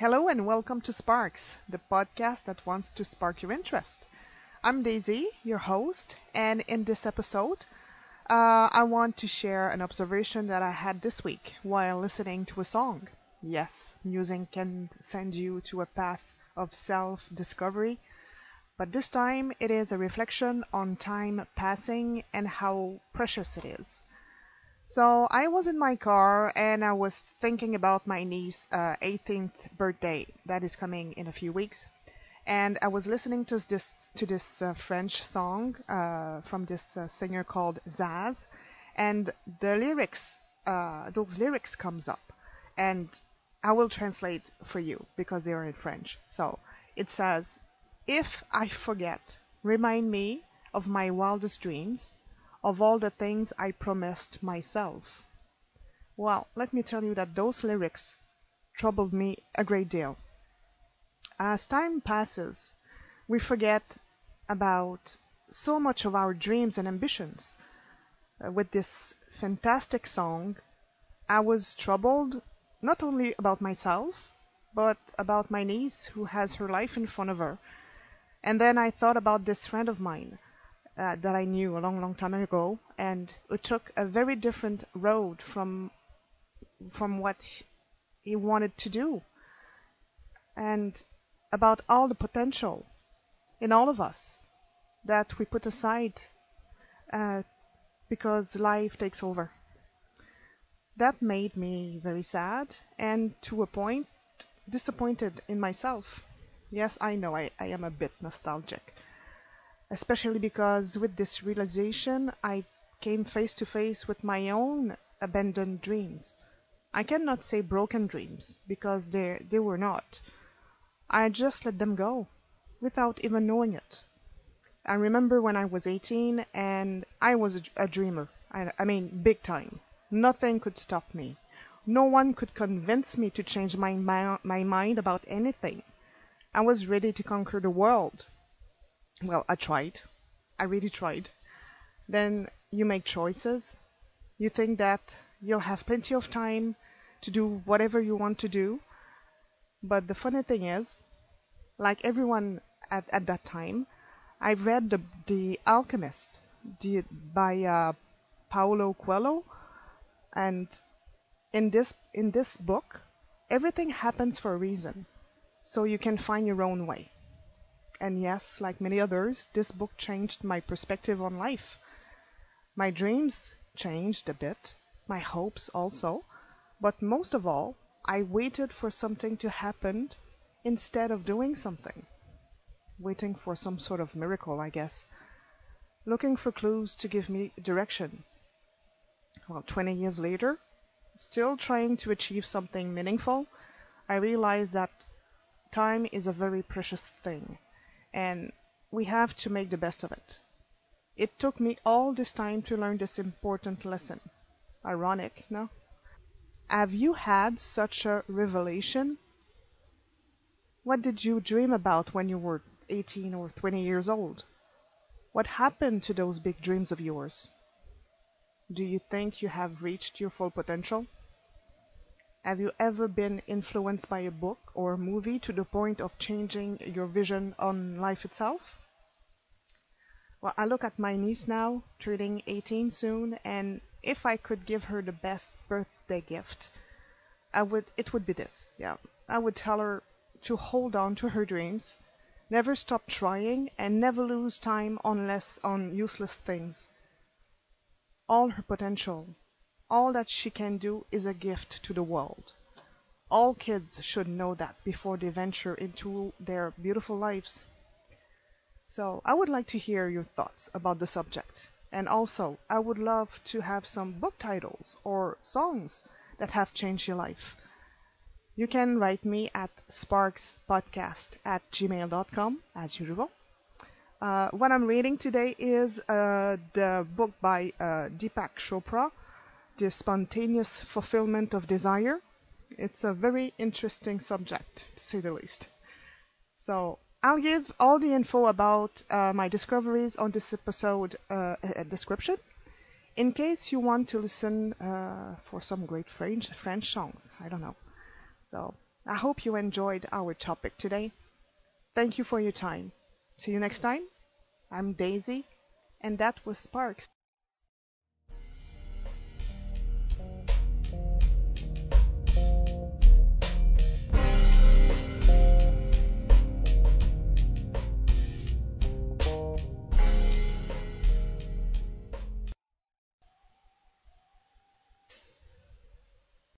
Hello and welcome to Sparks, the podcast that wants to spark your interest. I'm Daisy, your host, and in this episode, uh, I want to share an observation that I had this week while listening to a song. Yes, music can send you to a path of self discovery, but this time it is a reflection on time passing and how precious it is. So I was in my car and I was thinking about my niece's uh, 18th birthday that is coming in a few weeks, and I was listening to this to this uh, French song uh, from this uh, singer called Zaz, and the lyrics, uh, those lyrics comes up, and I will translate for you because they are in French. So it says, "If I forget, remind me of my wildest dreams." Of all the things I promised myself. Well, let me tell you that those lyrics troubled me a great deal. As time passes, we forget about so much of our dreams and ambitions. Uh, with this fantastic song, I was troubled not only about myself, but about my niece who has her life in front of her. And then I thought about this friend of mine uh, that I knew a long, long time ago, and who took a very different road from from what he wanted to do, and about all the potential in all of us that we put aside uh, because life takes over. That made me very sad and to a point disappointed in myself. Yes, I know I, I am a bit nostalgic especially because with this realization I came face to face with my own abandoned dreams. I cannot say broken dreams because they they were not. I just let them go without even knowing it. I remember when I was 18 and I was a, a dreamer. I, I mean, big time. Nothing could stop me. No one could convince me to change my, my, my mind about anything. I was ready to conquer the world well, I tried. I really tried. Then you make choices. You think that you'll have plenty of time to do whatever you want to do. But the funny thing is, like everyone at, at that time, I read the, the Alchemist the, by uh, Paulo Coelho, and in this in this book, everything happens for a reason, so you can find your own way. And yes, like many others, this book changed my perspective on life. My dreams changed a bit, my hopes also, but most of all, I waited for something to happen instead of doing something. Waiting for some sort of miracle, I guess. Looking for clues to give me direction. Well, 20 years later, still trying to achieve something meaningful, I realized that time is a very precious thing and we have to make the best of it. It took me all this time to learn this important lesson. Ironic, no? Have you had such a revelation? What did you dream about when you were 18 or 20 years old? What happened to those big dreams of yours? Do you think you have reached your full potential? Have you ever been influenced by a book or a movie to the point of changing your vision on life itself? Well, I look at my niece now, turning 18 soon, and if I could give her the best birthday gift, I would it would be this. Yeah. I would tell her to hold on to her dreams, never stop trying, and never lose time on less on useless things. All her potential all that she can do is a gift to the world. All kids should know that before they venture into their beautiful lives. So, I would like to hear your thoughts about the subject. And also, I would love to have some book titles or songs that have changed your life. You can write me at sparkspodcast at gmail.com as usual. Uh, what I'm reading today is uh, the book by uh, Deepak Chopra the spontaneous fulfillment of desire. It's a very interesting subject, to say the least. So, I'll give all the info about uh, my discoveries on this episode uh, description, in case you want to listen uh, for some great French French songs. I don't know. So, I hope you enjoyed our topic today. Thank you for your time. See you next time. I'm Daisy, and that was Sparks.